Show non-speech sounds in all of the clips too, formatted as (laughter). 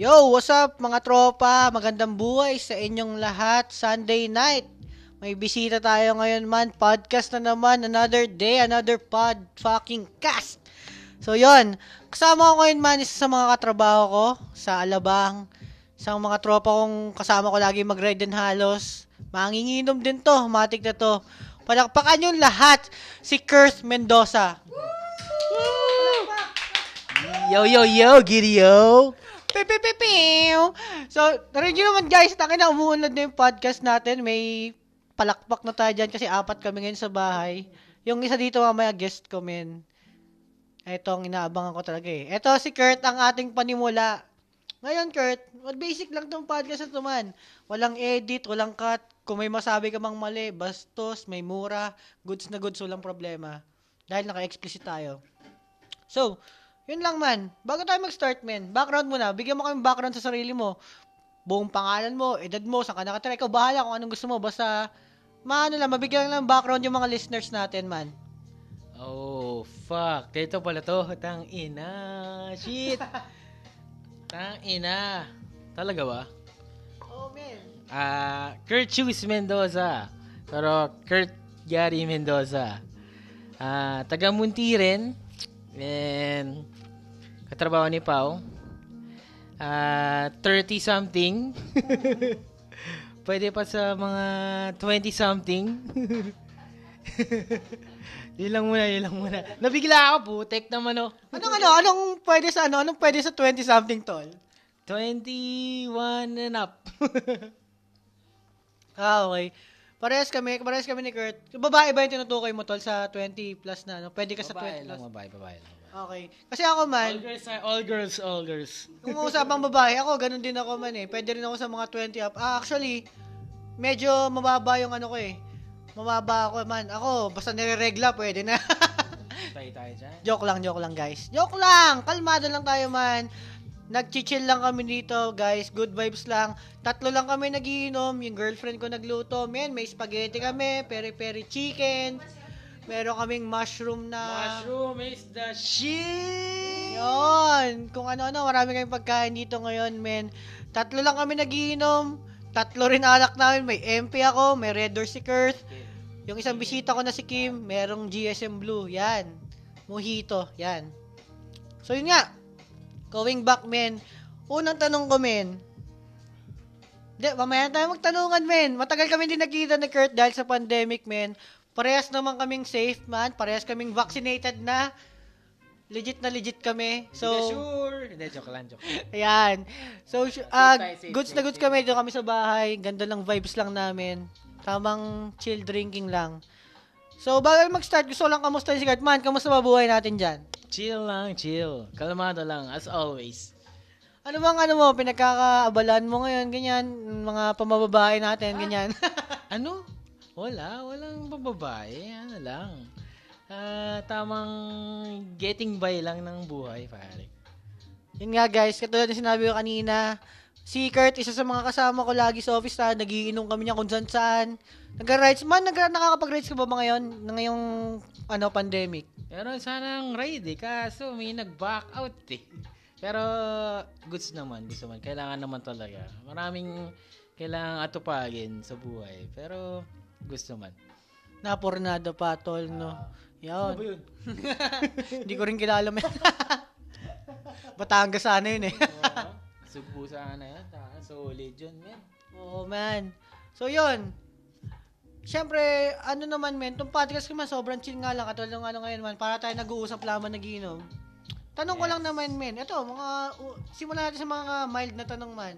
Yo, what's up mga tropa? Magandang buhay sa inyong lahat. Sunday night. May bisita tayo ngayon man. Podcast na naman. Another day, another pod fucking cast. So yon, kasama ko ngayon man isa sa mga katrabaho ko sa Alabang. Isang mga tropa kong kasama ko lagi mag-ride din halos. Manginginom din to, matik na to. Palakpakan yung lahat. Si Kurt Mendoza. Yo, yo, yo, Girio! Pipipipiw! So, narinig naman guys, takin na umuunlad na yung podcast natin. May palakpak na tayo dyan kasi apat kami ngayon sa bahay. Yung isa dito mamaya guest ko, men. Ito ang inaabangan ko talaga eh. Ito si Kurt, ang ating panimula. Ngayon, Kurt, basic lang tong podcast na man. Walang edit, walang cut. Kung may masabi ka mang mali, bastos, may mura, goods na goods, walang problema. Dahil naka-explicit tayo. So, yun lang man. Bago tayo mag-start, men, background muna. Bigyan mo kami background sa sarili mo. Buong pangalan mo, edad mo, saan ka nakatira. Ikaw bahala kung anong gusto mo. Basta, maano lang, mabigyan lang ng background yung mga listeners natin, man. Oh, fuck. Dito pala to. Tang ina. Shit. (laughs) Tang ina. Talaga ba? Oh, men. Ah, Kurt Hughes Mendoza. Pero Kurt Gary Mendoza. Ah, taga Muntiren. And katrabaho ni Pau. Ah, 30 something. (laughs) Pwede pa sa mga 20 something. (laughs) yun lang muna, yun lang muna. Nabigla ako, putek naman oh. Anong ano, anong pwede sa ano, anong pwede sa 20 something tol? 21 and up. (laughs) Ah, okay. Parehas kami, parehas kami ni Kurt. Babae ba yung tinutukoy mo tol sa 20 plus na ano? Pwede ka sa 20 babae plus. lang, babae, babae lang. Okay. Kasi ako man, All girls, ah, all girls, all girls. Kung usapang babae, ako, ganun din ako man eh. Pwede rin ako sa mga 20 up. Ah, actually, medyo mababa yung ano ko eh. Mababa ako man. Ako, basta nireregla, pwede na. (laughs) Tayo tayo dyan. joke lang, joke lang guys. Joke lang! Kalmado lang tayo man. Nag-chill lang kami dito, guys. Good vibes lang. Tatlo lang kami nagiinom. Yung girlfriend ko nagluto. Men, may spaghetti kami, peri-peri chicken. Meron kaming mushroom na... Mushroom is the shit! Yun. Kung ano-ano, marami kayong pagkain dito ngayon, men. Tatlo lang kami nagiinom. Tatlo rin alak namin. May MP ako, may Red Door si Kurt. Yung isang bisita ko na si Kim, merong GSM Blue. Yan. Mojito. Yan. So, yun nga. Going back, men. Unang tanong ko, men. Di, mamaya tayo magtanungan, men. Matagal kami din nakita ni Kurt dahil sa pandemic, men. Parehas naman kaming safe, man. Parehas kaming vaccinated na. Legit na legit kami. So, So, sure. Hindi, joke lang, joke. (laughs) Ayan. So, ah, safe, goods na goods kami. Doon kami sa bahay. Ganda lang vibes lang namin. Tamang chill drinking lang. So, bago mag-start, gusto lang kamusta si Kurt. Man, kamusta ba buhay natin dyan? Chill lang, chill. Kalmado lang, as always. Ano bang ano mo, pinagkakaabalan mo ngayon, ganyan, mga pamababae natin, ganyan. (laughs) Ano? Wala, walang bababae. Ano lang. Ah, tamang getting by lang ng buhay, pare. Yun nga guys, katulad ng sinabi ko kanina, si Kurt, isa sa mga kasama ko lagi sa office na nagiinom kami niya kung saan saan. Nag-rides, man, nag nakakapag-rides ka ba ba ngayon, na ngayong ano, pandemic? Pero sanang ride eh, kaso may nag-back out eh. Pero goods naman, gusto man. Kailangan naman talaga. Maraming kailangan atupagin sa buhay. Pero gusto man. Napornado pa, tol, no? Yan. Ano yun? (laughs) Hindi ko rin kilala, men. (laughs) Batangas sana yun eh. (laughs) Sugpo sana yan. taka, Solid yun, men. Oo, man. So, yun. Siyempre, ano naman, men, itong podcast ko man, sobrang chill nga lang. Katulad ng ano ngayon, man, para tayo nag-uusap laman nagiinom. Tanong ko Yes. lang naman, men. Ito, mga, uh, simulan natin sa mga mild na tanong, man.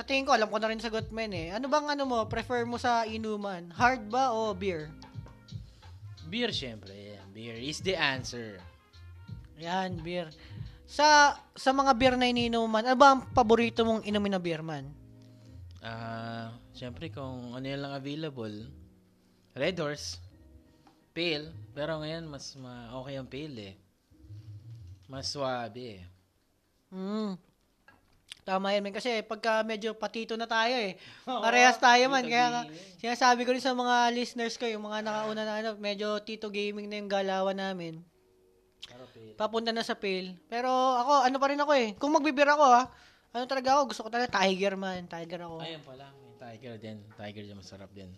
Sa tingin ko, alam ko na rin sagot, men, eh. Ano bang, ano mo, prefer mo sa inuman? Hard ba o beer? Beer, syempre. Beer is the answer. Yan, beer. Sa sa mga beer na iniinuman, ano ba ang paborito mong inumin na beer, man? Ah, syempre kung ano yan lang available. Red Horse. Pale. Pero ngayon, mas ma okay ang pale eh. Mas swabe eh. Mm. Tama yan, men. Kasi pagka medyo patito na tayo eh. Parehas tayo man. Tito Kaya gaming. sinasabi ko rin sa mga listeners ko, yung mga nakauna na ano, medyo tito gaming na yung galawan namin. Papunta na sa pail. Pero ako, ano pa rin ako eh. Kung magbibir ako ha, ano talaga ako, gusto ko talaga tiger man. Tiger ako. Ayun pala, may tiger din. Tiger din masarap din.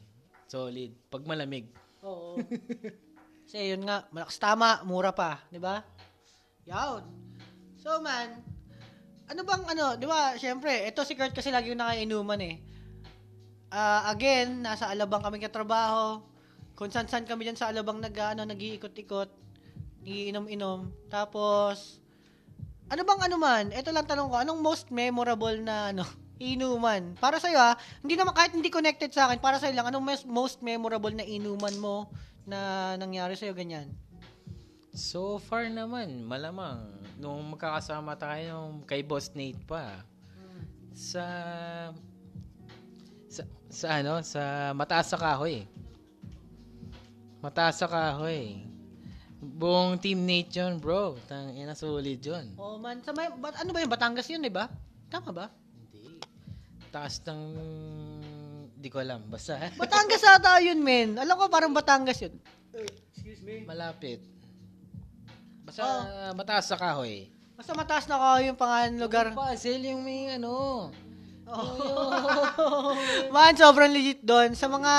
Solid. Pag malamig. Oo. (laughs) Kasi yun nga, malakas tama, mura pa, di ba? Yawn. So man, ano bang ano, di ba, syempre, ito si Kurt kasi lagi yung nakainuman eh. Ah, again, nasa Alabang kami katrabaho. Kung saan-saan kami dyan sa Alabang nag, ano, nag-iikot-ikot. Iinom-inom. Tapos, ano bang ano man? Ito lang tanong ko, anong most memorable na ano, (laughs) inuman? Para sa'yo ha, hindi naman kahit hindi connected sa akin, para sa'yo lang, anong most memorable na inuman mo na nangyari sa'yo ganyan? So far naman, malamang, nung magkakasama tayo kay Boss Nate pa, sa, sa, sa ano, sa mataas sa kahoy. Mataas sa kahoy. Buong team Nate yun, bro. Tang ina solid yun. Oh man, sa may, bat, ano ba yun? Batangas yun, di ba? Tama ba? Hindi. Taas ng... Di ko alam. Basta, Batangas ata yun, men. Alam ko parang Batangas yun. malapit. Basta, Oh. mataas sa kahoy. Basta mataas na kayo yung pangalan ng lugar. Yung puzzle, yung may ano. (laughs) Man, sobrang legit doon. Sa mga,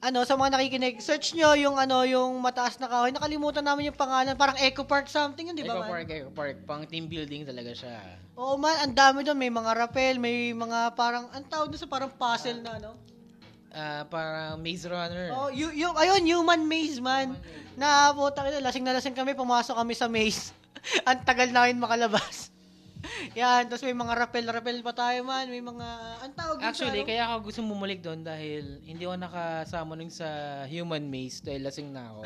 ano, sa mga nakikinig, search nyo yung, ano, yung mataas na kahoy. Nakalimutan namin yung pangalan. Parang Eco Park something yun, di ba, Eco? Park, Eco Park. Pang team building talaga siya. Oo, man. Ang dami doon. May mga rappel, may mga parang, ang tawag doon sa parang puzzle na, ano? Ah, para Maze Runner. Oh, yung, yung, ayun, human maze, man. Na, puta ka lasing na lasing kami, pumasok kami sa maze. (laughs) ang tagal namin makalabas. (laughs) Yan, tapos may mga rappel-rappel pa tayo, man. May mga, ang tawag Actually, ano? kaya ako gusto bumalik doon dahil hindi ako nakasama nung sa Human Maze dahil lasing na ako.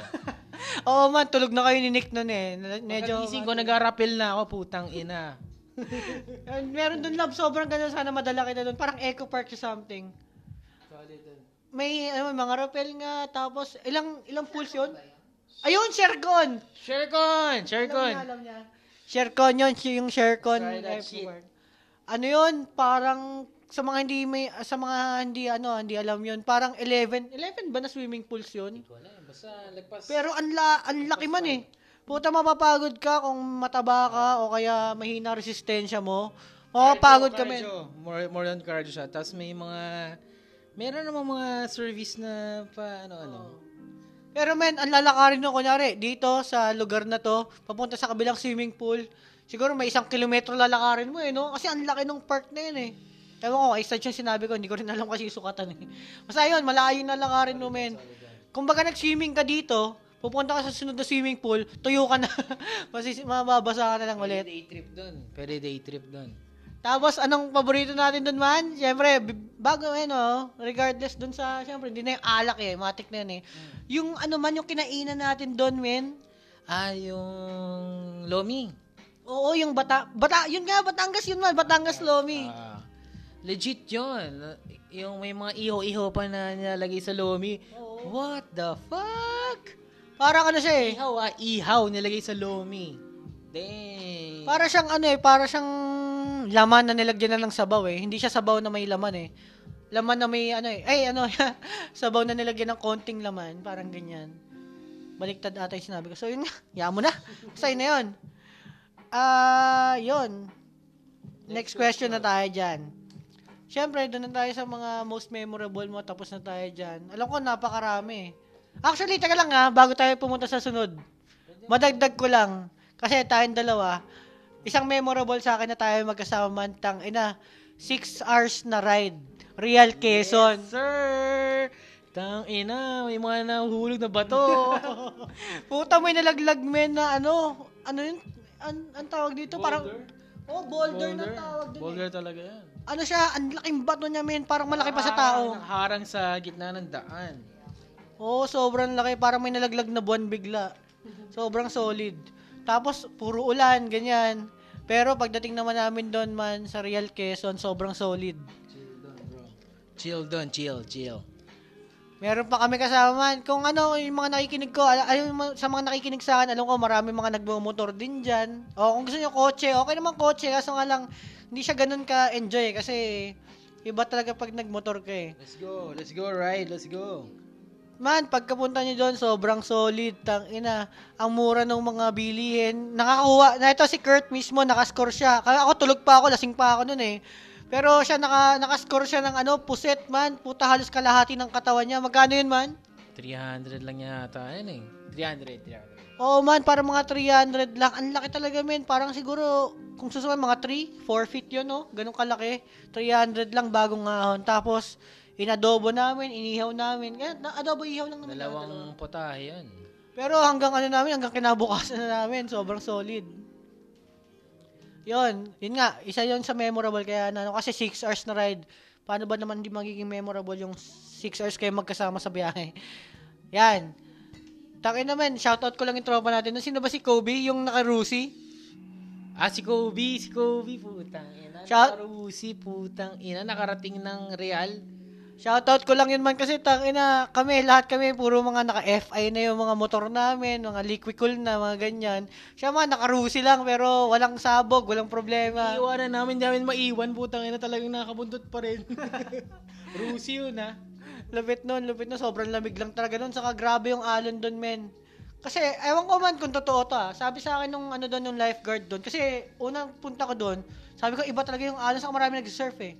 (laughs) Oo, man, tulog na kayo ni Nick nun eh. Na- Medyo, Pagkagising ko, nag-rappel na ako, putang ina. Eh, meron doon love, sobrang ganda sana madala kita doon. Parang Eco Park or something. May ano, mga rappel nga, tapos ilang ilang pools yun? Ayun, Shercon! Sharecon! Sharecon! Alam niya, alam niya. Shercon yun, yung Shercon. Ano yun, parang sa mga hindi may sa mga hindi ano, hindi alam yun, parang 11, 11 ba na swimming pools yun? Wala, basta lagpas. Pero ang la, ang laki man eh. Puta mapapagod ka kung mataba ka o kaya mahina resistensya mo. Mapapagod ka men. More, more than cardio siya. Tapos may mga, meron namang mga service na pa, ano, ano. Pero men, ang lalakarin mo, kunyari, dito sa lugar na to, papunta sa kabilang swimming pool, siguro may isang kilometro lalakarin mo eh, no? Kasi ang laki ng park na yun eh. Ewan ko, ay yung sinabi ko, hindi ko rin alam kasi yung sukatan eh. Basta yun, malayo na lalakarin mo, men. Kung baga nag-swimming ka dito, pupunta ka sa sunod na swimming pool, tuyo ka na. (laughs) Kasi mababasa ka na lang Pwede ulit. day trip doon. Pwede day trip doon. Tapos, anong paborito natin dun man? Siyempre, bago eh, no? Regardless dun sa, siyempre, hindi na yung alak eh. Matik na yun eh. Yung ano man, yung kinainan natin dun, men. Ah, yung Lomi. Oo, yung bata, bata, yun nga, Batangas yun man, Batangas Lomi. Ah, legit yun. Yung may mga iho-iho pa na nilalagay sa Lomi. Oo. What the fuck? Parang ano siya eh. Ihaw ah, ihaw nilagay sa Lomi. Dang. Para siyang ano eh, para siyang laman na nilagyan na ng sabaw eh. Hindi siya sabaw na may laman eh. Laman na may ano eh. Ay, ano, (laughs) sabaw na nilagyan ng konting laman. Parang ganyan. Baliktad ata yung sinabi ko. So, yun nga. Yaan mo na. Sa'yo na yun. Ah, yun. Next question na tayo dyan. Siyempre, doon na tayo sa mga most memorable mo. Tapos na tayo dyan. Alam ko, napakarami. Actually, taga lang ha, bago tayo pumunta sa sunod. Madagdag ko lang. Kasi tayong dalawa, isang memorable sa akin na tayo magkasama mantang, ina, six hours na ride. Real Quezon. Yes, sir! Tang ina, may mga nahuhulog na bato. (laughs) Puta, may nalaglag men na ano, ano yun? An, ang tawag dito? Parang, oh, boulder, na tawag dun. eh. Boulder talaga yan. Ano siya, ang laking bato niya men, parang malaki pa sa tao. Harang sa gitna ng daan. Oo, oh, sobrang laki. Parang may nalaglag na buwan bigla. Sobrang solid. Tapos, puro ulan, ganyan. Pero pagdating naman namin doon man sa Real Quezon, sobrang solid. Chill doon, bro. Chill doon, chill, chill. Meron pa kami kasama man. Kung ano, yung mga nakikinig ko, al- mo, sa mga nakikinig sa akin, alam ko marami mga nagmumotor din dyan. O kung gusto nyo kotse, okay naman kotse, kaso nga lang, hindi siya ganun ka-enjoy kasi iba talaga pag nagmotor ka eh. Let's go, let's go ride, let's go. Man, pagkapunta nyo doon, sobrang solid. Tang ina, ang mura ng mga bilihin. Nakakuha, na ito si Kurt mismo, nakascore siya. Kaya ako tulog pa ako, lasing pa ako noon eh. Pero siya naka, nakascore siya ng ano, puset man. Puta halos kalahati ng katawan niya. Magkano yun man? 300 lang yata. Yan eh. 300, 300. Oo man, para mga 300 lang. Ang laki talaga men. Parang siguro, kung susunod mga 3, 4 feet yun no? Ganun kalaki. 300 lang bagong ahon. Tapos, inadobo namin, inihaw namin. Kaya, na, adobo ihaw lang naman. Dalawang potahe yan. Pero hanggang ano namin, hanggang kinabukasan na namin, sobrang solid. Yon, yun nga, isa yon sa memorable kaya na, ano, kasi 6 hours na ride. Paano ba naman hindi magiging memorable yung 6 hours kayo magkasama sa biyahe? (laughs) Yan. Takin naman, shoutout ko lang yung tropa natin. Sino ba si Kobe, yung naka-Rusi? Ah, si Kobe, si Kobe, putang ina. Shout- Nakarusi, putang ina. Nakarating ng Real. Shoutout ko lang yun man kasi tangina kami lahat kami puro mga naka FI na yung mga motor namin, mga liquicol na mga ganyan. Siya man naka-Rusi lang pero walang sabog, walang problema. Iiwanan namin, namin maiwan, putang ina talagang nakabundot pa rin. (laughs) Rusi yun ah. Lupit nun, lupit nun. Sobrang lamig lang talaga nun. Saka grabe yung alon dun, men. Kasi, ewan ko man kung totoo to ah. Sabi sa akin nung ano doon, yung lifeguard doon. Kasi, unang punta ko doon, sabi ko, iba talaga yung alon. Saka marami nag-surf eh.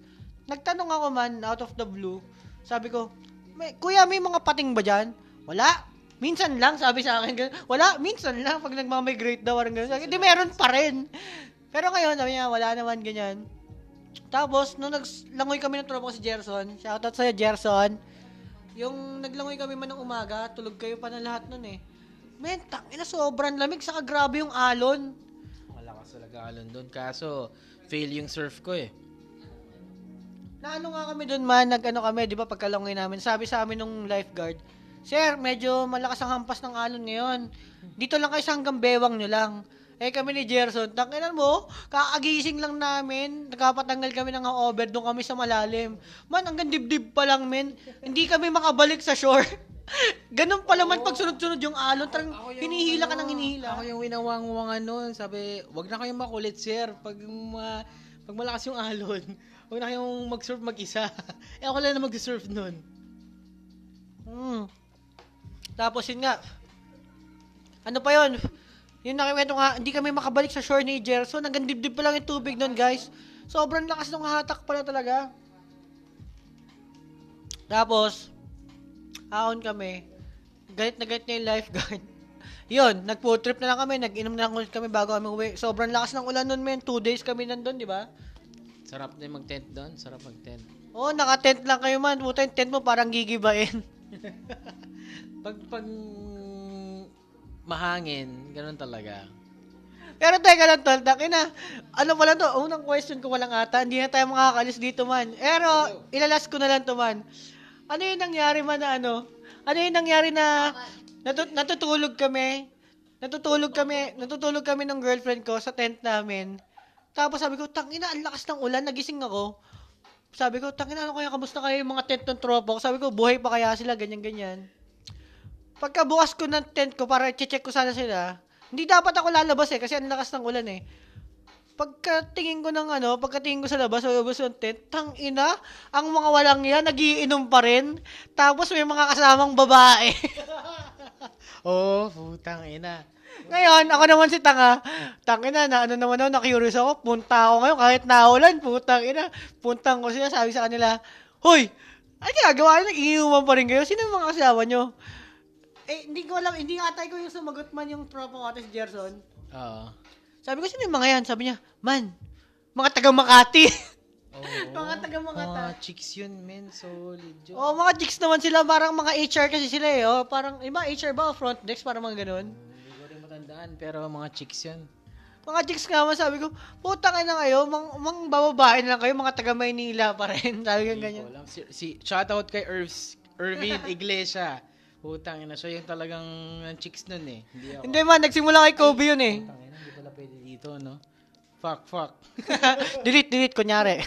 Nagtanong ako man, out of the blue. Sabi ko, may, kuya, may mga pating ba dyan? Wala. Minsan lang, sabi sa akin. (laughs) Wala, minsan lang. Pag nagmamigrate daw, parang gano'n. Hindi, meron pa rin. Pero ngayon, sabi niya, wala naman ganyan. Tapos, nung naglangoy kami ng tropa ko si Gerson, shoutout sa'yo, Gerson. Yung naglangoy kami man ng umaga, tulog kayo pa na lahat nun eh. Men, ina sobrang lamig, saka grabe yung alon. Malakas talaga alon doon. Kaso, fail yung surf ko eh. Na ano nga kami doon man, nag-ano kami, di ba, pagkalangoy namin, sabi sa amin nung lifeguard, Sir, medyo malakas ang hampas ng alon ngayon. Dito lang kayo sa hanggang bewang nyo lang. Eh kami ni Gerson, tanginan mo, kakagising lang namin, nagkapatanggal kami ng over, doon kami sa malalim. Man, hanggang dibdib pa lang, men. Hindi kami makabalik sa shore. (laughs) Ganun pala man pag sunod-sunod yung alon, tarang hinihila ka ng hinihila. Ako yung winawang-wangan nun. Sabi, wag na kayong makulit, sir. Pag, ma, pag malakas yung alon, wag na kayong mag-surf mag-isa. (laughs) eh ako lang na mag-surf nun. Hmm. Tapos yun nga, ano pa yun? Yung nakikwento nga, hindi kami makabalik sa shore ni Gerson. Hanggang dibdib pa lang yung tubig nun, guys. Sobrang lakas ng hatak pala talaga. Tapos, ahon kami. Galit na galit na yung lifeguard. (laughs) Yun, nag-food trip na lang kami. Nag-inom na lang kami bago kami uwi. Sobrang lakas ng ulan nun, men. Two days kami nandun, di ba? Sarap din mag-tent doon. Sarap mag-tent. Oo, oh, naka-tent lang kayo, man. Puta yung tent mo parang gigibain. (laughs) Pag, pag mahangin, ganun talaga. Pero teka lang, tol, na, ano pala to, unang question ko walang ata, hindi na tayo makakalis dito man. Pero, ilalas ko na lang to man. Ano yung nangyari man na ano? Ano yung nangyari na natu- natutulog kami? Natutulog kami, natutulog kami ng girlfriend ko sa tent namin. Tapos sabi ko, tangina, ang lakas ng ulan, nagising ako. Sabi ko, tangina, ano kaya, kamusta kayo yung mga tent ng tropa ko? Sabi ko, buhay pa kaya sila, ganyan-ganyan. Pagkabukas ko ng tent ko para i-check ko sana sila, hindi dapat ako lalabas eh kasi ang lakas ng ulan eh. Pagkatingin ko ng ano, pagkatingin ko sa labas, sa labas ng tent, tang ina, ang mga walang yan, nagiinom pa rin. Tapos may mga kasamang babae. (laughs) (laughs) oh, putang ina. ngayon, ako naman si Tanga. Tangina na, ano naman ako, na-curious ako. Punta ako ngayon, kahit naulan, putang ina. Puntang ko sila, sabi sa kanila, Hoy, ay ginagawa nyo, nag-iinuman pa rin kayo. Sino yung mga kasama nyo? Eh, hindi ko alam, hindi atay ko yung sumagot man yung tropa ko ate si Gerson. Oo. Sabi ko, sino yung mga yan? Sabi niya, man, mga taga Makati. (laughs) Oo. mga taga Makati. Mga chicks yun, men. Solid yun. oh, mga chicks naman sila, parang mga HR kasi sila eh. Oh, parang, iba HR ba? Front desk, parang mga ganun. Hindi ko rin matandaan, pero mga chicks yun. Mga chicks nga man, sabi ko, puta kayo na kayo, mang, mang bababae na lang kayo, mga taga Maynila pa rin. (laughs) Sabi ko ganyan. ko. Si, si, shoutout kay Irvs, Irvin Iglesia. Putang ina, siya yung talagang chicks nun eh. Hindi ako. Hindi man, nagsimula kay Kobe yun eh. Putang ina, hindi pala pwede dito, no? Fuck, fuck. (laughs) delete, delete, kunyari.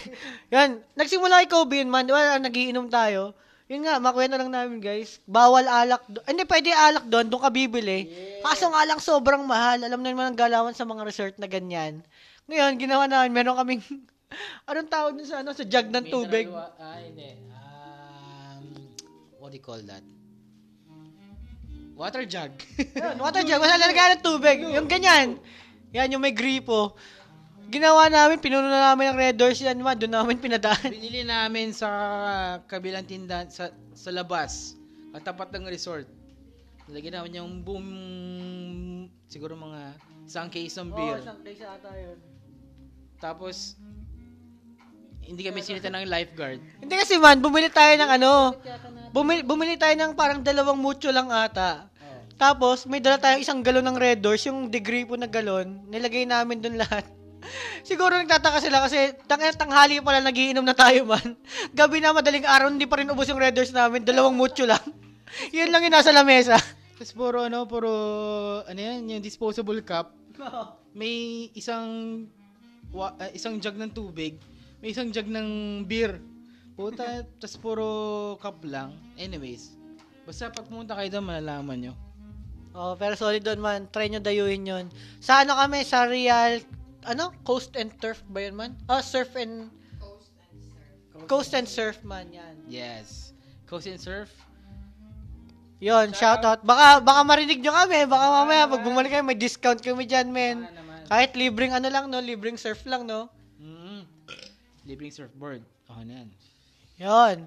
Yan, nagsimula kay Kobe yun man, wala, nagiinom tayo. Yun nga, makwento lang namin guys. Bawal alak doon. Hindi, pwede alak doon, doon ka bibili. Kaso nga lang sobrang mahal. Alam na naman ang galawan sa mga resort na ganyan. Ngayon, ginawa namin, meron kaming, (laughs) anong tawag dun sa, ano, sa jug ng tubig? Mineral Ah, hindi. Um, what do you call that? water jug. Yun, water jug, wala lalagyan ng tubig. Yung ganyan. Yan, yung may gripo. Ginawa namin, pinuno na namin ng Red Doors yan, man. Doon namin pinadaan. Binili namin sa kabilang tindahan sa sa labas, katapat ng resort. Nilagyan namin yung boom siguro mga isang case ng beer. place ata yun. Tapos hindi kami sinita ng lifeguard. Hindi kasi man, bumili tayo ng ano, bumili, bumili tayo ng parang dalawang mucho lang ata. Tapos, may dala tayong isang galon ng Red Doors, yung degree po na galon, nilagay namin dun lahat. Siguro nagtataka sila kasi tang tanghali pala nagiinom na tayo man. (laughs) Gabi na madaling araw, hindi pa rin ubos yung Red Doors namin, dalawang mucho lang. (laughs) Yun lang yung nasa lamesa. Tapos puro ano, puro ano yan, yung disposable cup. (laughs) May isang wa, ah, isang jug ng tubig, may isang jug ng beer. Puta, tas puro cup lang. Anyways, basta pag pumunta kayo doon, malalaman nyo. Oh, pero solid doon man. Try nyo dayuhin yun. Sa ano kami? Sa Real, ano? Coast and Turf ba yun man? Oh, Surf and... Coast and Surf man, yan. Yes. Coast and Surf. Yun, shout out. Baka, baka marinig nyo kami. Baka mamaya, pag bumalik kayo, may discount kami dyan, men. Kahit libreng ano lang, no? Libreng surf lang, no? Mm. Libreng surfboard. Oh, na yan. Yun.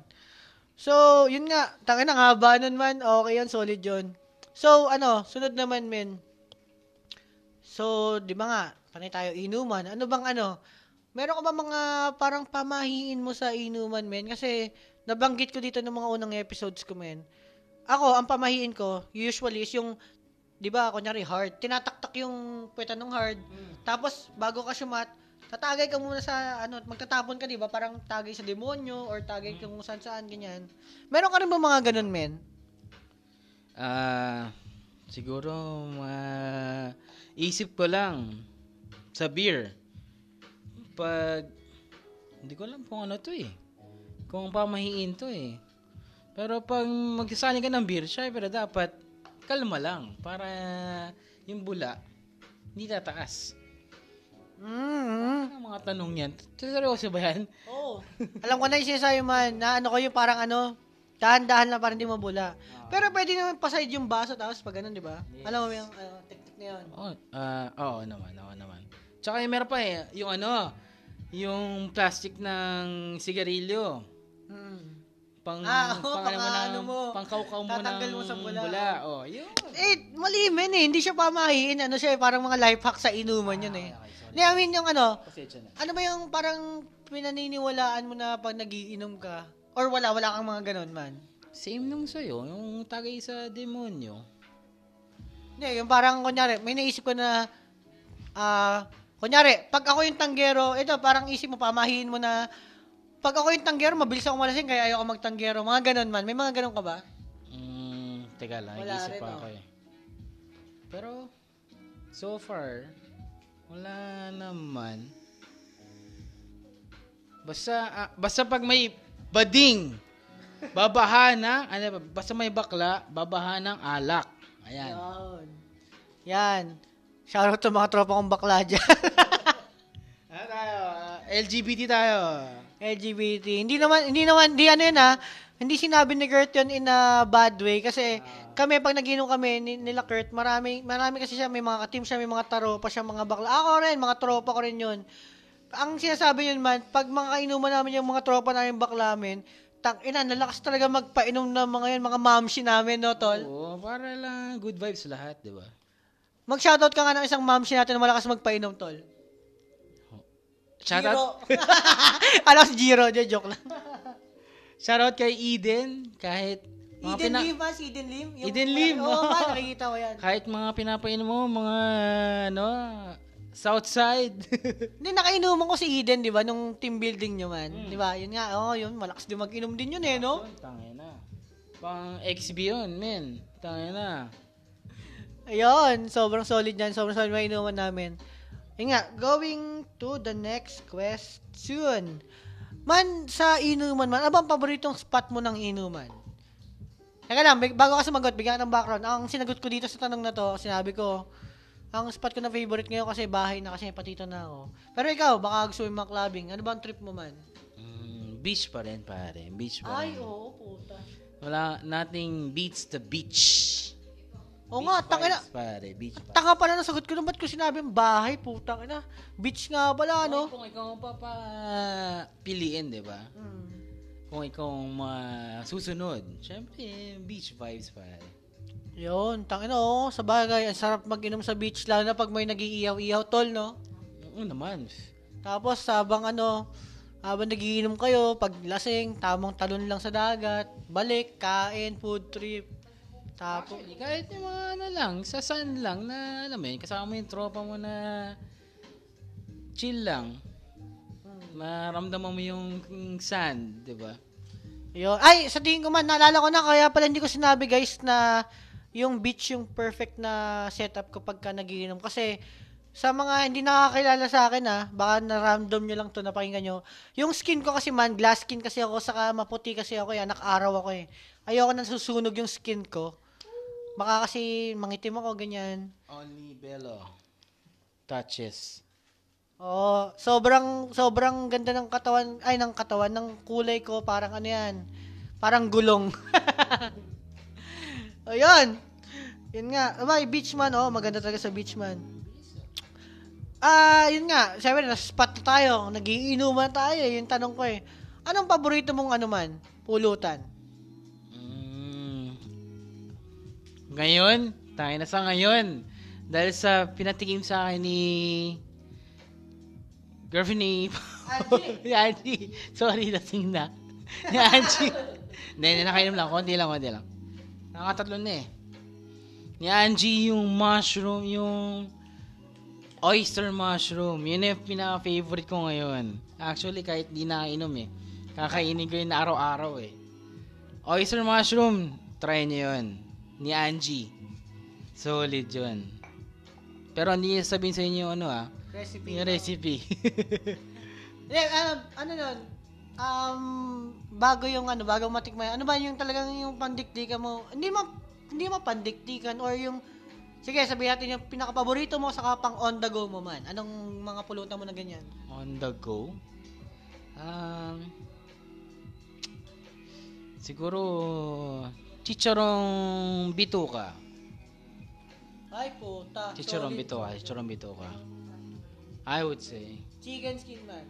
So, yun nga. Tangin ang haba nun man. Okay yun, solid yun. So, ano, sunod naman, men. So, di ba nga, panay tayo inuman. Ano bang ano? Meron ka ba mga parang pamahiin mo sa inuman, men? Kasi, nabanggit ko dito ng mga unang episodes ko, men. Ako, ang pamahiin ko, usually, is yung, di ba, kunyari, hard. Tinataktak yung puweta ng hard. Tapos, bago ka sumat, tatagay ka muna sa, ano, magtatapon ka, di ba? Parang tagay sa demonyo, or tagay ka kung saan saan, ganyan. Meron ka rin ba mga ganun, men? Ah, siguro ma isip ko lang sa beer. Pag hindi ko alam kung ano to eh. Kung pamahiin to eh. Pero pag magsasali ka ng beer, syempre dapat kalma lang para yung bula hindi tataas. Ano mga tanong yan? Seryoso ba yan? Oo. (laughs) Alam ko na yung sinasabi man, na ano ko yung parang ano, dahan-dahan lang para hindi mabula. Pero pwede naman paside yung baso tapos pag ganun, di ba? Alam mo yung ano, technique na yun. Oh, ah, oo naman, oo naman. Tsaka yung meron pa eh, yung ano, yung plastic ng sigarilyo. Hmm. Pang, Ah, oo, pang, pang mo ano mo. pang kaukaw mo ng mo sa bula. bula. Oh, yun. Eh, mali men eh. Hindi siya pamahiin. Ano siya eh, parang mga life hack sa inuman yun eh. Okay, sorry. I mean yung ano, ano ba yung parang pinaniniwalaan mo na pag nagiinom ka? Or wala, wala kang mga ganun man? Same nung sa'yo, yung tagay sa demonyo. Hindi, yung parang kunyari, may naisip ko na, ah, kunyari, pag ako yung tanggero, ito, parang isip mo, pamahiin mo na, pag ako yung tanggero, mabilis ako malasing, kaya ayoko magtanggero. Mga ganun man. May mga ganun ka ba? Mm, teka lang, Wala rin, pa oh. ako eh. Pero, so far, wala naman. Basta, ah, basta pag may bading, babaha na, ano ba, basta may bakla, babaha ng alak. Ayan. Yan. Yan. Shoutout sa mga tropa kong bakla dyan. (laughs) Ano tayo? Ah, LGBT tayo. LGBT. Hindi naman, hindi naman, hindi ano yun ha. Hindi sinabi ni Kurt yun in a bad way kasi kami pag naginom kami ni, nila Kurt, marami, marami kasi siya, may mga ka-team siya, may mga tropa siya, mga bakla. Ako rin, mga tropa ko rin yun. Ang sinasabi yun man, pag mga kainuman namin yung mga tropa namin bakla namin, tang ina, nalakas talaga magpainom ng mga yan, mga mamshi namin, no, tol? Oo, para lang good vibes lahat, di ba? Mag-shoutout ka nga ng isang mamshi natin na malakas magpainom, tol. Shoutout. (laughs) Alam ko si Giro, di, joke lang. shoutout kay Eden, kahit mga Eden pina- Lim, ba? Si Eden Lim? Yung- Eden Lim, Oo, oh. man, nakikita ko yan. kahit mga pinapainom mo, mga, ano, Southside. (laughs) Hindi, nakainuman ko si Eden, di ba, nung team building nyo man. Hmm. Di ba? Yun nga, oh, yun, malakas din mag-inom din yun eh, no? Tangin na. Pang XB yun, men. Tangin na. Ayun, sobrang solid yan. Sobrang solid may inuman namin. Yun nga, going to the next question. Man, sa inuman man, ano bang paboritong spot mo ng inuman? Teka lang, big- bago ka sumagot, bigyan ka ng background. Ang sinagot ko dito sa tanong na to, sinabi ko, ang spot ko na favorite ngayon kasi bahay na kasi patito na ako. Pero ikaw, baka gusto mo yung mga clubbing. Ano ba ang trip mo man? Mm, beach pa rin, pare. Beach pa Ay, rin. oo, puta. Wala, nothing beats the beach. Oo nga, tangina. vibes, pare. Beach vibes. Tanga pala nasagot ko naman ko sinabi ang bahay, putang ina. Beach nga pala, ano? Kung ikaw ang papapiliin, di ba? Hmm. Kung ikaw ang masusunod, syempre, beach vibes, pare. Yun, tangina oh, sa bagay, ang sarap mag-inom sa beach, lalo na pag may nagiiyaw-iyaw tol, no? Oo naman. Tapos, habang ano, habang nagiinom kayo, pag lasing, tamang talon lang sa dagat, balik, kain, food trip. Tapos, Actually, kahit yung mga ano lang, sa sun lang na, alam mo yun, kasama mo yung tropa mo na chill lang. Maramdaman mo yung sun, di ba? yun. Ay, sa tingin ko man, naalala ko na, kaya pala hindi ko sinabi guys na yung beach yung perfect na setup ko pagka nagiinom. Kasi, sa mga hindi nakakilala sa akin ah, baka na-random nyo lang to napakinggan nyo. Yung skin ko kasi man, glass skin kasi ako, saka maputi kasi ako eh, anak araw ako eh. Ayoko na susunog yung skin ko. Baka kasi mangitim ako, ganyan. Only Bello touches. Oo, sobrang sobrang ganda ng katawan, ay ng katawan ng kulay ko, parang ano 'yan. Parang gulong. (laughs) Ayun. Yun nga, may beachman oh, maganda talaga sa beachman. Ah, yun nga, sabi na spot na tayo, nagiinuman tayo, yung tanong ko eh. Anong paborito mong ano man, pulutan? Ngayon, tayo na sa ngayon. Dahil sa pinatikim sa akin ni girlfriend ni Angie. (laughs) Angie. Sorry, lasing na. Ni Angie. Hindi, nakainom lang. Konti lang, konti lang. Nakatatlo na eh. Ni Angie yung mushroom, yung oyster mushroom. Yun yung pinaka-favorite ko ngayon. Actually, kahit di nakainom eh. Kakainin ko yun araw-araw eh. Oyster mushroom, try nyo yun. Ni Angie. Solid yun. Pero hindi niya sabihin sa inyo yung ano ah. Recipe. Yung recipe. (laughs) Hindi, ano, ano nun? Um, bago yung ano, bago matikman, ano ba yung talagang yung pandikdikan mo? Hindi mo, hindi mo pandikdikan or yung, sige, sabihin natin yung pinaka-paborito mo saka pang on the go mo man. Anong mga pulutan mo na ganyan? On the go? Um, siguro, chicharong bituka. Ay, puta. Chicharong solid. bituka, chicharong bituka. I would say. Chicken skin man.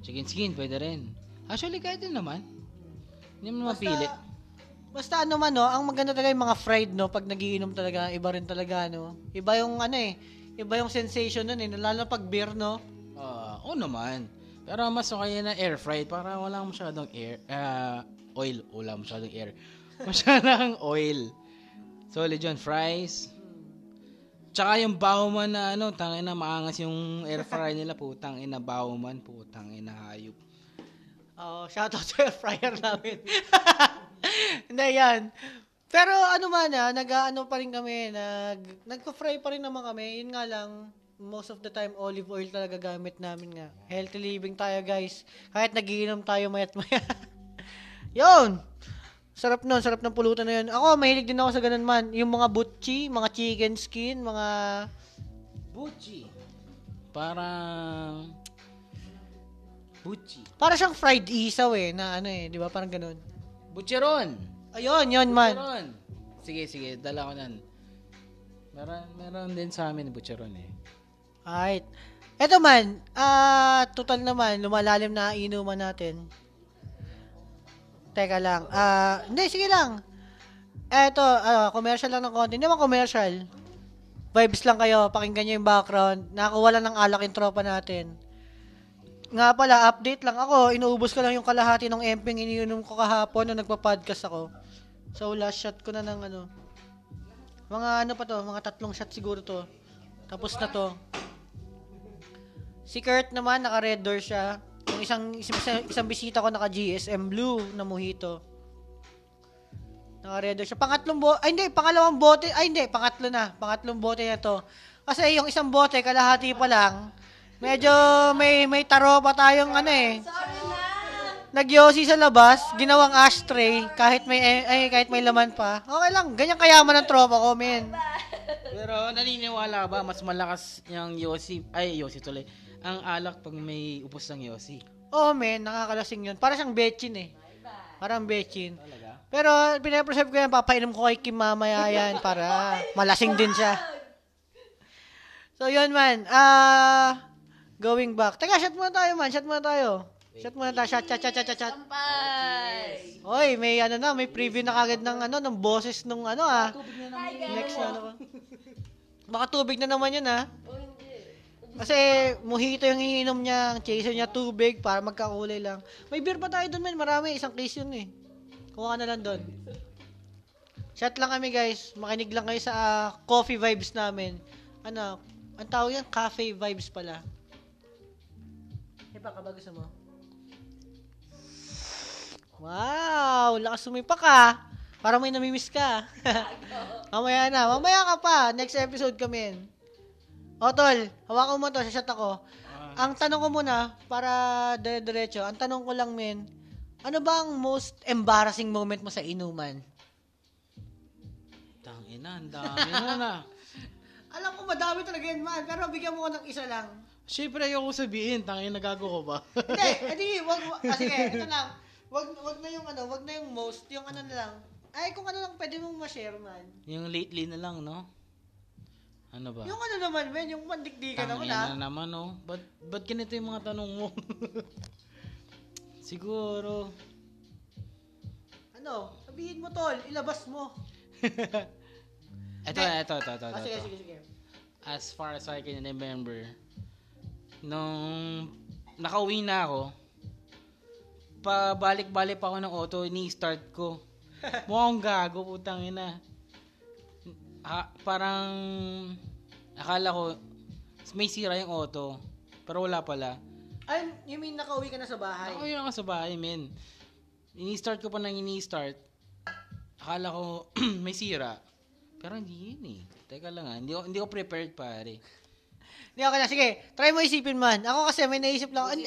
Chicken skin, pwede rin. Actually, kahit din naman. Hindi mo Basta- mapili. Basta ano man, no, ang maganda talaga yung mga fried, no, pag nagiinom talaga, iba rin talaga, no. Iba yung ano eh, iba yung sensation nun eh, lalo pag beer, no. Ah, oo naman. Pero mas okay na air fried para wala masyadong air, ah, oil. Wala masyadong air. Masyadong oil. Solid yun. Fries. Tsaka yung bawman na ano, tangin na maangas yung air fryer nila, putang ina bawman, putang ina hayop. Oh, shoutout sa air fryer namin. (laughs) Hindi, yan. Pero ano man ah, nag-ano pa rin kami, nag, nagko-fry pa rin naman kami. Yun nga lang, most of the time, olive oil talaga gamit namin nga. Healthy living tayo, guys. Kahit nagiinom tayo mayat maya. (laughs) Yun! Sarap nun, sarap ng pulutan na yun. Ako, mahilig din ako sa ganun man. Yung mga butchi, mga chicken skin, mga... Buchi. Parang... Buchi. Para siyang fried isaw eh, na ano eh, di ba? Parang ganun. Butcheron. Ayun, yun man. Butcheron. Sige, sige, dala ko nan. Meron, meron din sa amin butcheron eh. Alright. Eto man, ah, total naman, lumalalim na inuman natin. Teka lang. Ah, hindi, sige lang. Eto, ah, commercial lang ng konti. Hindi naman commercial. Vibes lang kayo, pakinggan nyo yung background. Nakakuha lang ng alak yung tropa natin. Nga pala, update lang ako. Inuubos ko lang yung kalahati ng emping iniinom ko kahapon nung nagpa-podcast ako. So, last shot ko na ng ano. Mga ano pa to, mga tatlong shot siguro to. Tapos na to. Si Kurt naman, naka-red door siya. Yung isang, isang, isang bisita ko naka GSM Blue na mojito. Naka-red door siya. Pangatlong bote, ay hindi, pangalawang bote, ay hindi, pangatlo na. Pangatlong bote na to. Kasi yung isang bote, kalahati pa lang. Medyo may may taro pa tayong ano eh. Nagyosi sa labas, ginawang ashtray, kahit may eh, ay, kahit may laman pa. Okay lang, ganyan kayaman ng tropa ko, men. Pero naniniwala ba mas malakas yung Yossi, ay Yossi tuloy, ang alak pag may upos ng Yossi? Oo, men, nakakalasing yun. Para siyang betchin eh. Parang betchin. Talaga? Pero, pinapreserve ko yan, papainom ko kay Kim mamaya yan para (laughs) malasing din siya. So, yun man. Ah, going back. Teka, shot muna tayo man. Shot muna tayo. Shot muna tayo. Shot, shot, shot, shot, shot, shot. Sampay! Oy, may ano na, may preview na kagad ng ano, ng boses nung ano ah. Next na ano ba? Baka tubig na naman yan ah. Kasi mojito yung iniinom niya, ang chaser niya tubig para magkakulay lang. May beer pa tayo doon men, marami, isang case yun eh. Kuha ka na lang doon. Chat lang kami guys, makinig lang kayo sa ah, coffee vibes namin. Ano, ang tawag yan, cafe vibes pala. Eh baka ba gusto mo? Wow, lakas sumipa ka. Parang may namimiss ka. (laughs) mamaya na, mamaya ka pa. Next episode kami. O tol, hawakan mo to, shot ako. Ah, Ang tanong ko muna, para dire-diretso, ang tanong ko lang men, ano ba ang most embarrassing moment mo sa inuman? Tangina, ang dami ah. (laughs) Alam ko madami talaga yan man, pero bigyan mo ko ng isa lang. Siyempre, ayoko sabihin, tangin nagago ko ba? (laughs) Hindi, (laughs) edi, wag, wag ah, sige, ito lang. Wag, wag na yung ano, wag na yung most, yung ano na lang. Ay, kung ano lang pwede mong ma-share man. yung lately na lang, no? Ano ba? Yung ano naman, men, yung mandikdikan naman ah. Tangina na naman, no? Ba't, ba't ganito yung mga tanong mo? (laughs) Siguro. Ano, sabihin mo tol, ilabas mo. (laughs) Ito, Hindi. ito, ito, ito, Ah, ito. sige, sige, sige. As far as I can remember, nung nakauwi na ako, pabalik-balik pa ako ng auto, ini-start ko. (laughs) Mukhang gago, putang ina. Ha, parang, akala ko, may sira yung auto, pero wala pala. Ay, you mean nakauwi ka na sa bahay? Ako yun ako sa bahay, men. Ini-start ko pa nang ini-start. Akala ko (clears throat) may sira. Pero hindi yun eh. Teka lang ah. Hindi ko, hindi ko prepared pare. Hindi, okay na. Sige, try mo isipin man. Ako kasi may naisip lang. Ano,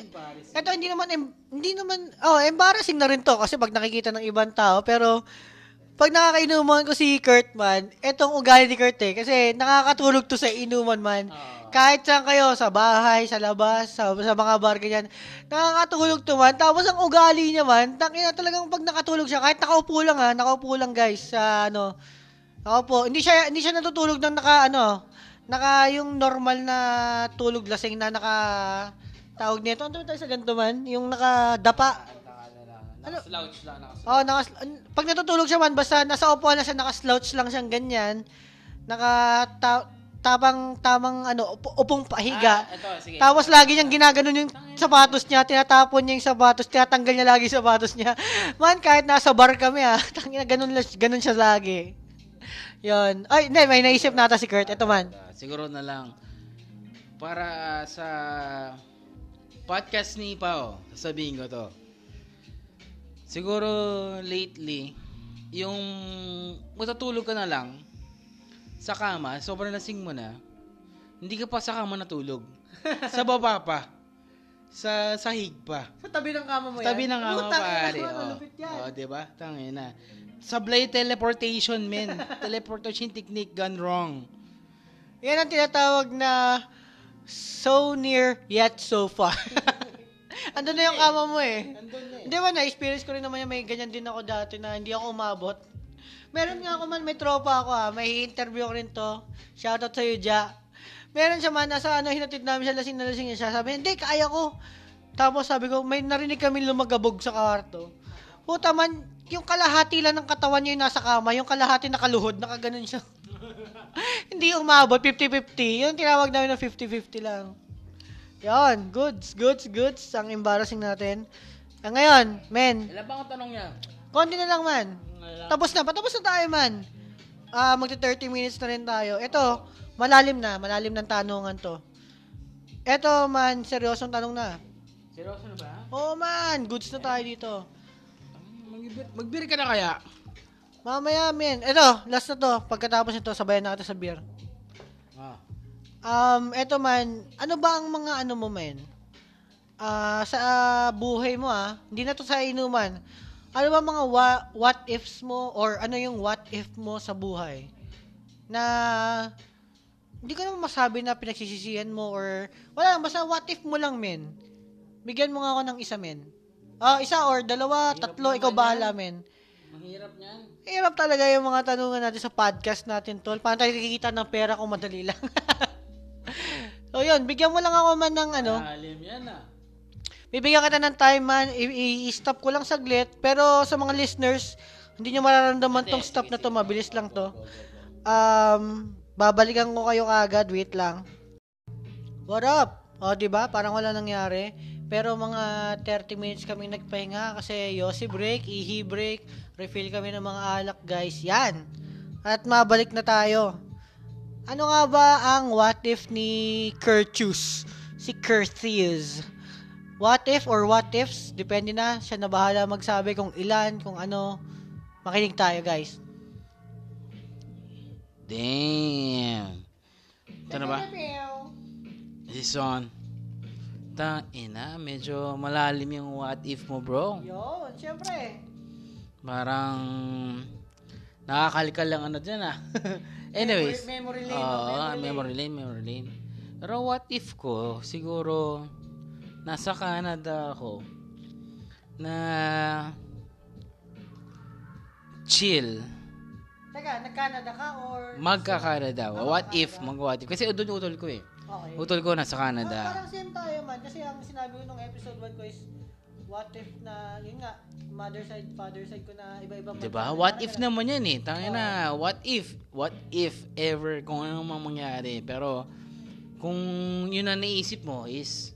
ito, hindi naman, em- hindi naman, oh, embarrassing na rin to kasi pag nakikita ng ibang tao. Pero, pag nakakainuman ko si Kurt man, etong ugali ni Kurt eh. Kasi nakakatulog to sa inuman man. Oo. Kahit saan kayo, sa bahay, sa labas, sa, sa mga bar, ganyan. Nakakatulog to man. Tapos ang ugali niya man, tangina talagang pag nakatulog siya, kahit nakaupo lang ha, nakaupo lang guys, sa ano, nakaupo. Hindi siya, hindi siya natutulog ng naka, ano, naka yung normal na tulog lasing na naka, tawag nito, ano tayo sa ganito man? Yung nakadapa. Ano? Slouch lang. Naka Oh, naka, pag natutulog siya man, basta nasa upuan na siya, naka-slouch lang siyang ganyan. Naka, ta- tabang, tamang, ano, up- upong pahiga. Ah, ito, sige. Tapos lagi niyang ginaganon yung sapatos niya, tinatapon niya yung sapatos, tinatanggal niya lagi yung sapatos niya. (laughs) Man, kahit nasa bar kami ah, (laughs) tangina ganun, ganun siya lagi. Yon. Ay, hindi, may naisip nata si Kurt. Ito man. Ah, siguro na lang. Para sa podcast ni Pao, sasabihin ko to. Siguro lately, yung matutulog ka na lang sa kama, sobrang lasing mo na, hindi ka pa sa kama natulog. (laughs) sa baba pa. Sa sahig pa. Sa tabi ng kama mo Sa tabi ng kama Putang ina, pare. Oh. malupit yan. Oh, 'di ba? Tangina. Sablay teleportation, men. (laughs) teleportation technique gone wrong. Yan ang tinatawag na so near yet so far. (laughs) Andun na yung kama mo eh. Hindi ba, na-experience ko rin naman yung may ganyan din ako dati na hindi ako umabot. Meron nga ako man, may tropa ako ah. May interview ko rin to. Shoutout sa'yo, Ja. Meron siya man, nasa ano, hinatid namin siya, lasing na lasing siya. Sabi, hindi, kaya ko. Tapos sabi ko, may narinig kami lumagabog sa kwarto. Puta man, yung kalahati lang ng katawan niya yung nasa kama, yung kalahati nakaluhod, nakaganon siya. (laughs) hindi umabot, 50-50. Yung tinawag namin na 50-50 lang. Yan, goods, goods, goods. Ang embarrassing natin. Ah, ngayon, men, Ilan ba ang tanong niya? konti na lang man. Tapos na, patapos na tayo man. Ah, magti 30 minutes na rin tayo. Ito, malalim na, malalim ng tanungan to. Ito man, seryosong tanong na. Seryoso na ba? Oo man, goods na tayo dito. Magbir, magbir ka na kaya? Mamaya, men. Ito, last na to. Pagkatapos nito, sabayan na kita sa beer. Um, eto man, ano ba ang mga ano mo, men? Ah, sa ah, buhay mo ah, hindi na to sa inuman. Ano ba mga wa- what ifs mo or ano yung what if mo sa buhay? Na hindi ko naman masabi na pinagsisisihan mo or wala lang, basta what if mo lang, men. Bigyan mo nga ako ng isa, men. Ah, isa or dalawa, Hirap tatlo, ikaw bahala, men. Mahirap niyan. Hirap talaga yung mga tanungan natin sa podcast natin, tol. Paano tayo kikita ng pera kung madali lang? (laughs) so, yun. Bigyan mo lang ako man ng ano. Alim yan ah. Bibigyan kita ng time man. I- I-stop ko lang saglit. Pero sa mga listeners, hindi nyo mararamdaman tong stop na to. Mabilis lang to. Um, babalikan ko kayo kagad. Wait lang. What up? O, di ba? Parang wala nangyari. Pero mga 30 minutes kami nagpahinga kasi Yossi break, Ihi break, refill kami ng mga alak, guys. Yan. At mabalik na tayo. Ano nga ba ang what if ni Curtius? Si Curtius. What if or what ifs? Depende na. Siya na bahala magsabi kung ilan, kung ano. Makinig tayo, guys. Damn. Ito na ba? This on. Tang ina, medyo malalim yung what if mo, bro. Yun, syempre. Parang nakakalikal lang ano dyan ah. (laughs) Anyways. Memory, memory lane. Oo, no? memory, memory lane, memory lane. Pero what if ko, siguro, nasa Canada ako, na chill, Teka, nag-Canada ka or... magka-Canada. What if, mag-what if. Kasi doon utol ko eh. Okay. Utol ko nasa Ah, Canada. parang same tayo man. Kasi ang sinabi ko nung episode 1 ko is, what if na, yun nga, mother side, father side ko na iba-iba. Diba? What ganun. if naman yan eh. Tangin na, what if? What if ever kung ano mang mangyari. Pero, kung yun ang naisip mo is,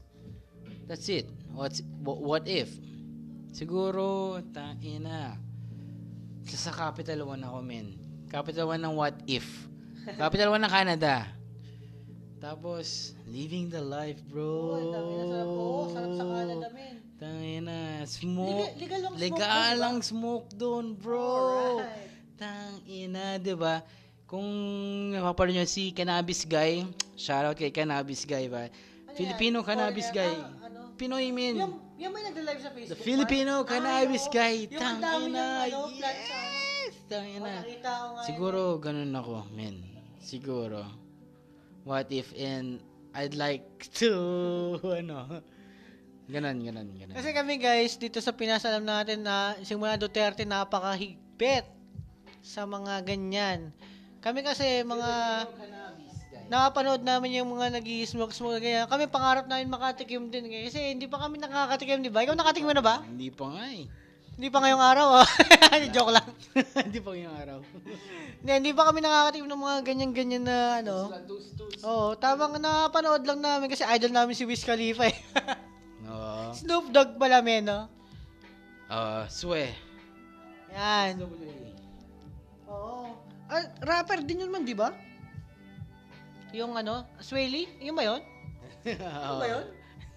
that's it. What's, wh- what if? Siguro, tangin na. Sa sa Capital One ako, men. Capital One ng what if. Capital One ng Canada. Tapos, living the life, bro. Oo, na sarap. Oo, sarap sa Canada, men. Tangin na, smoke. Legal- legal lang smoke Legal lang smoke doon, bro. Alright. Tang ina, 'di ba? Kung napapanood niyo si Cannabis Guy, shoutout kay Cannabis Guy ba? Ano Filipino yan? Cannabis Guy. Foreigner? Ah, ano? Pinoy min. Yung, yung may nagla-live sa Facebook. The Filipino man? Cannabis Ay. Guy. Yung Tang ang dami ina. niyang, ano. Yes, tang Oh. Siguro ganun ako, men. Siguro. What if and I'd like to (laughs) ano. Ganon, ganon, ganon. Kasi kami guys, dito sa Pinas, alam natin na simula Duterte napakahigpit sa mga ganyan. Kami kasi mga napapanood namin yung mga nag-smoke-smoke ganyan. Kami pangarap namin makatikim din eh. Kasi hindi pa kami nakakatikim, di ba? Ikaw nakatikim mo na ba? Hindi pa nga eh. Hindi pa ngayong araw, oh. (laughs) Joke lang. (laughs) Hindi pa yung araw. (laughs) Hindi, hindi pa kami nakakatikim ng mga ganyan-ganyan na ano. Oo, tamang napanood lang namin kasi idol namin si Wiz Khalifa eh. Oo. Snoop Dogg pala, men, no? Ah, swe. Yan. Oo. Ah, rapper din yun man, di ba? Yung ano, Swaley? Yung ba yun? (laughs) Ano ba yun?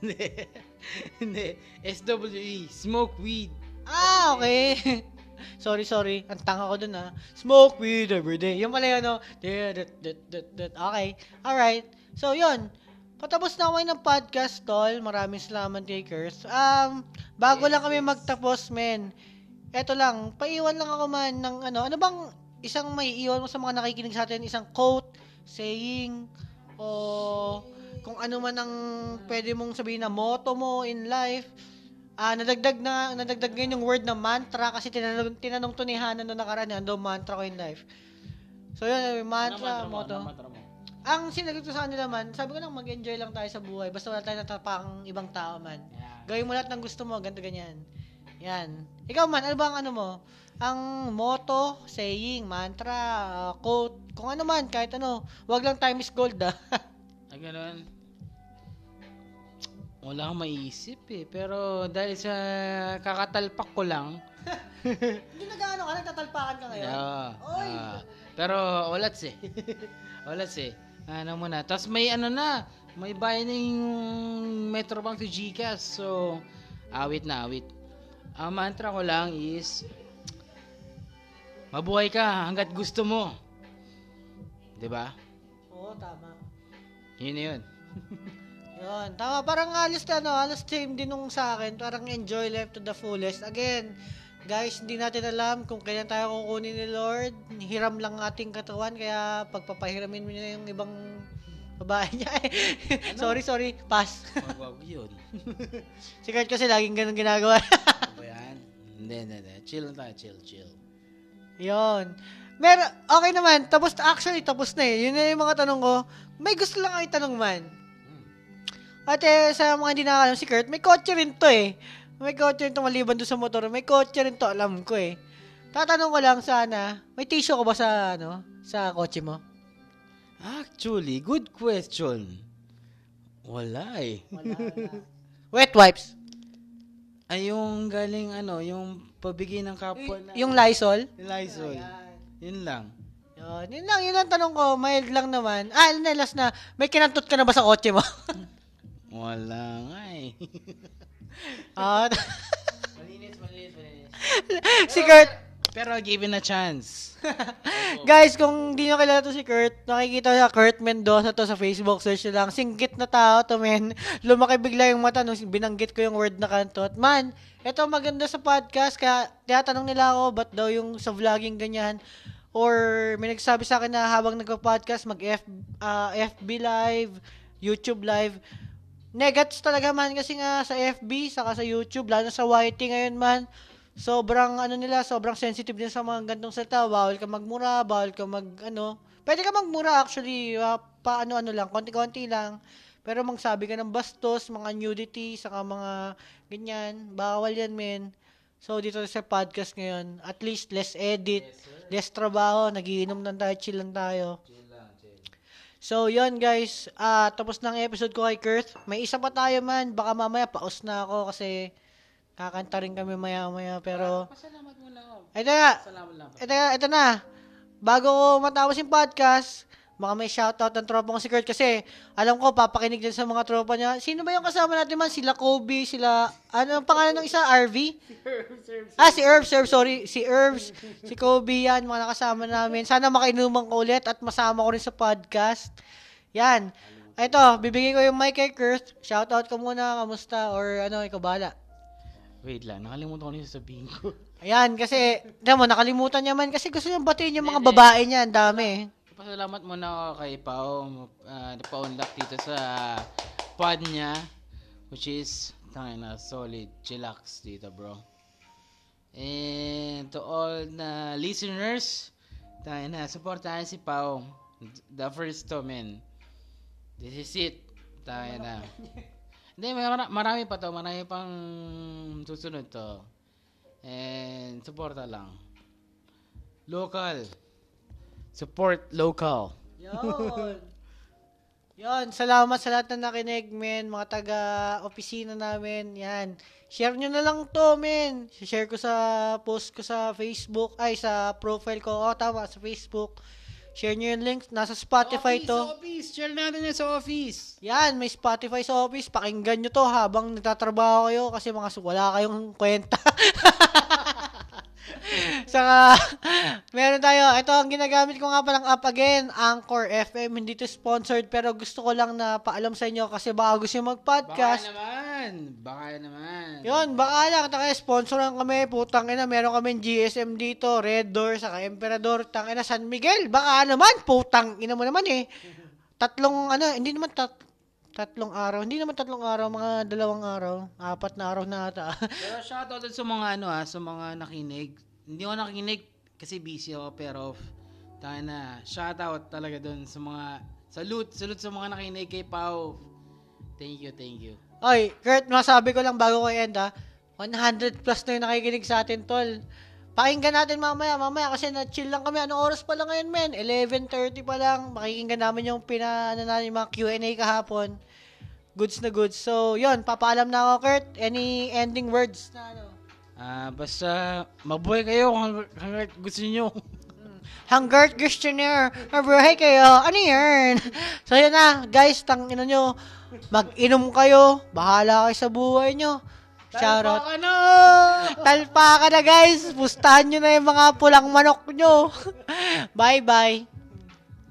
Hindi. (laughs) Hindi. SWE. Smoke weed. Ah, okay. (laughs) sorry, sorry. Ang tanga ko dun ah. Smoke weed every day. Yung pala yun, no? Dat. Okay. Alright. So, yun. Patapos na kami ng podcast, tol. Maraming salamat, takers. Um, bago lang kami magtapos, men. Eto lang, paiwan lang ako man ng ano, ano bang isang may iwan mo sa mga nakikinig sa atin, isang quote, saying, o kung ano man ang pwede mong sabihin na motto mo in life, Ah, nadagdag na nadagdag ngayon yung word na mantra kasi tinanong tinanong to ni Hana noong nakaraan, ano mantra ko in life. So yun, yung mantra, motto. Ang sinagot ko sa kanila man, sabi ko lang mag-enjoy lang tayo sa buhay. Basta wala tayong natapakang ibang tao man. Gawin mo lahat ng gusto mo, ganito ganyan. Yan. Ikaw man, ano ba ang ano mo? Ang motto, saying, mantra, ah, quote, kung ano man, kahit ano. Wag lang time is gold ah. (laughs) Ah, ganun. Wala akong maisip eh. Pero dahil sa kakatalpak ko lang. (laughs) Hindi nag-ano ka, nagtatalpakan ka ngayon. Ah, Oy! ah. pero walats eh. (laughs) walats eh. Ano muna. Tapos may ano na. May bayan na yung Metrobank to Gcash. So, awit na awit. Ang mantra ko lang is mabuhay ka hanggat gusto mo. ba? Oo, tama. Yun na yun. (laughs) Yun, tama. Parang alis na, ano, alis same din nung sa akin. Parang enjoy life to the fullest. Again, guys, hindi natin alam kung kailan tayo kukunin ni Lord. Hiram lang ating katawan, kaya pagpapahiramin mo niya yung ibang babae niya. (laughs) sorry, sorry. Pass. Wag yun. (laughs) si Kurt kasi laging ganun ginagawa. Hindi, hindi, hindi. Chill lang tayo, chill, chill. Yon. Mer okay naman. Tapos, actually, tapos na eh. Yun na yung mga tanong ko. May gusto lang ako itanong man. At eh, sa mga hindi nakakalam si Kurt, may kotse rin to eh. May kotse rin to maliban doon sa motor. May kotse rin to, alam ko eh. Tatanong ko lang sana, may tissue ko ba sa, ano, sa kotse mo? Actually, good question. Wala eh. Wet wipes. Ay, yung galing ano, yung pabigay ng kapwa na... Yung Lysol. Yung Lysol. Yun lang. Yun, yun lang, yun lang tanong ko. Mild lang naman. Ah, na, last na. May kinantot ka na ba sa kotse mo? (laughs) Wala nga eh. (laughs) Ah, malinis, malinis, malinis. (laughs) si Kurt. Pero given a chance. (laughs) Guys, kung di nyo kilala to si Kurt, nakikita sa Kurt Mendoza to sa Facebook, search nyo lang. Singgit na tao to, men. Lumaki bigla yung mata nung binanggit ko yung word na kantot. Man, ito maganda sa podcast, kaya tinatanong nila ako, ba't daw yung sa vlogging ganyan? Or may nagsabi sa akin na habang nagpa-podcast, mag-F, ah, FB live, YouTube live. Negats talaga man kasi nga sa FB, saka sa YouTube, lalo sa YT ngayon man, sobrang ano nila, sobrang sensitive din sa mga gantong salita. Bawal ka magmura, bawal ka mag ano. Pwede ka magmura actually, uh, pa ano-ano lang, konti-konti lang. Pero magsabi ka ng bastos, mga nudity, saka mga ganyan, bawal yan, men. So, dito sa podcast ngayon, at least less edit, less trabaho, nagiinom lang tayo, chill lang tayo. So, yon guys. Ah, tapos ng episode ko kay Kurt. May isa pa tayo man. Baka mamaya paus na ako kasi kakanta rin kami maya-maya. Pero, Pasalamat muna ako. ito na. Salamat lang. Ito ito na. Bago ko matapos yung podcast, baka may shoutout ng tropa ko si Kurt kasi alam ko, papakinig din sa mga tropa niya. Sino ba yung kasama natin man? Sila Kobe, sila, ano ang pangalan ng isa? RV? Ah, si Herbs, Herbs, sorry. Si Herbs, si Kobe, yan, mga nakasama namin. Sana makainuman ko ulit at masama ko rin sa podcast. Yan. Ito, bibigay ko yung mic kay Kurt. Shoutout ka muna, kamusta? Or ano, ikaw bahala. Wait lang, nakalimutan ko na yung sasabihin ko. Ayan, kasi, alam mo, nakalimutan niya man kasi gusto niyang batiin yung mga babae niya. Ang dami. Pasalamat muna ako kay Pao, uh, napaunlak dito sa pod niya, which is, tangin na, solid, chillax dito, bro. And to all na listeners, tangin na, supportahan si Pao. The first to, man. This is it. Tangin na. Hindi, mara- marami pa to, marami pang susunod to. And supporta lang. Local. Support local. Yon. (laughs) Yon, salamat sa lahat na nakinig, men. Mga taga-opisina namin. Yan. Share nyo na lang to, men. Share ko sa post ko sa Facebook. Ay, sa profile ko. Oh, tama, sa Facebook. Share nyo yung link. Nasa Spotify office, to. office. Share natin yan sa office. Yan, may Spotify sa office. Pakinggan nyo to habang nagtatrabaho kayo kasi mga su- wala kayong kwenta. (laughs) (laughs) Saka, meron tayo. Ito ang ginagamit ko nga palang app again, Anchor FM. Hindi to sponsored pero gusto ko lang na paalam sa inyo kasi baka gusto nyo Baka mag-podcast. naman. Baka naman. Yun, baka lang. Taka, sponsoran kami. Putang ina, meron kami GSM dito, Red Door, saka Emperador, tangina San Miguel. Baka naman, putang ina mo naman eh. Tatlong, ano, hindi naman tat, tatlong araw. Hindi naman tatlong araw, mga dalawang araw. Apat na araw na ata. (laughs) Pero shoutout dun sa mga ano ah, sa mga nakinig. Hindi ako nakinig kasi busy ako pero tayo na shoutout talaga dun sa mga salute, salute sa mga nakinig kay Pau. Thank you, thank you. Oy, Kurt, masabi ko lang bago ko end ha. 100 plus na yung nakikinig sa atin, tol. Pakinggan natin mamaya, mamaya kasi na-chill lang kami. Anong oras pa lang ngayon, men? 11.30 pa lang. Makikinggan namin yung pina, ano mga Q&A kahapon. Goods na goods. So, yon papaalam na ako, Kurt. Any ending words na ano? Ah, basta mabuhay kayo kung hanggang gusto niyo. Hanggat questionnaire, mabuhay kayo. Ano yan? So, yun na. Guys, tang ina nyo. Mag-inom kayo. Bahala kayo sa buhay nyo. Shoutout. Talpa ka na! Talpa ka na guys. Pustahan nyo na yung mga pulang manok nyo. (laughs) Bye-bye.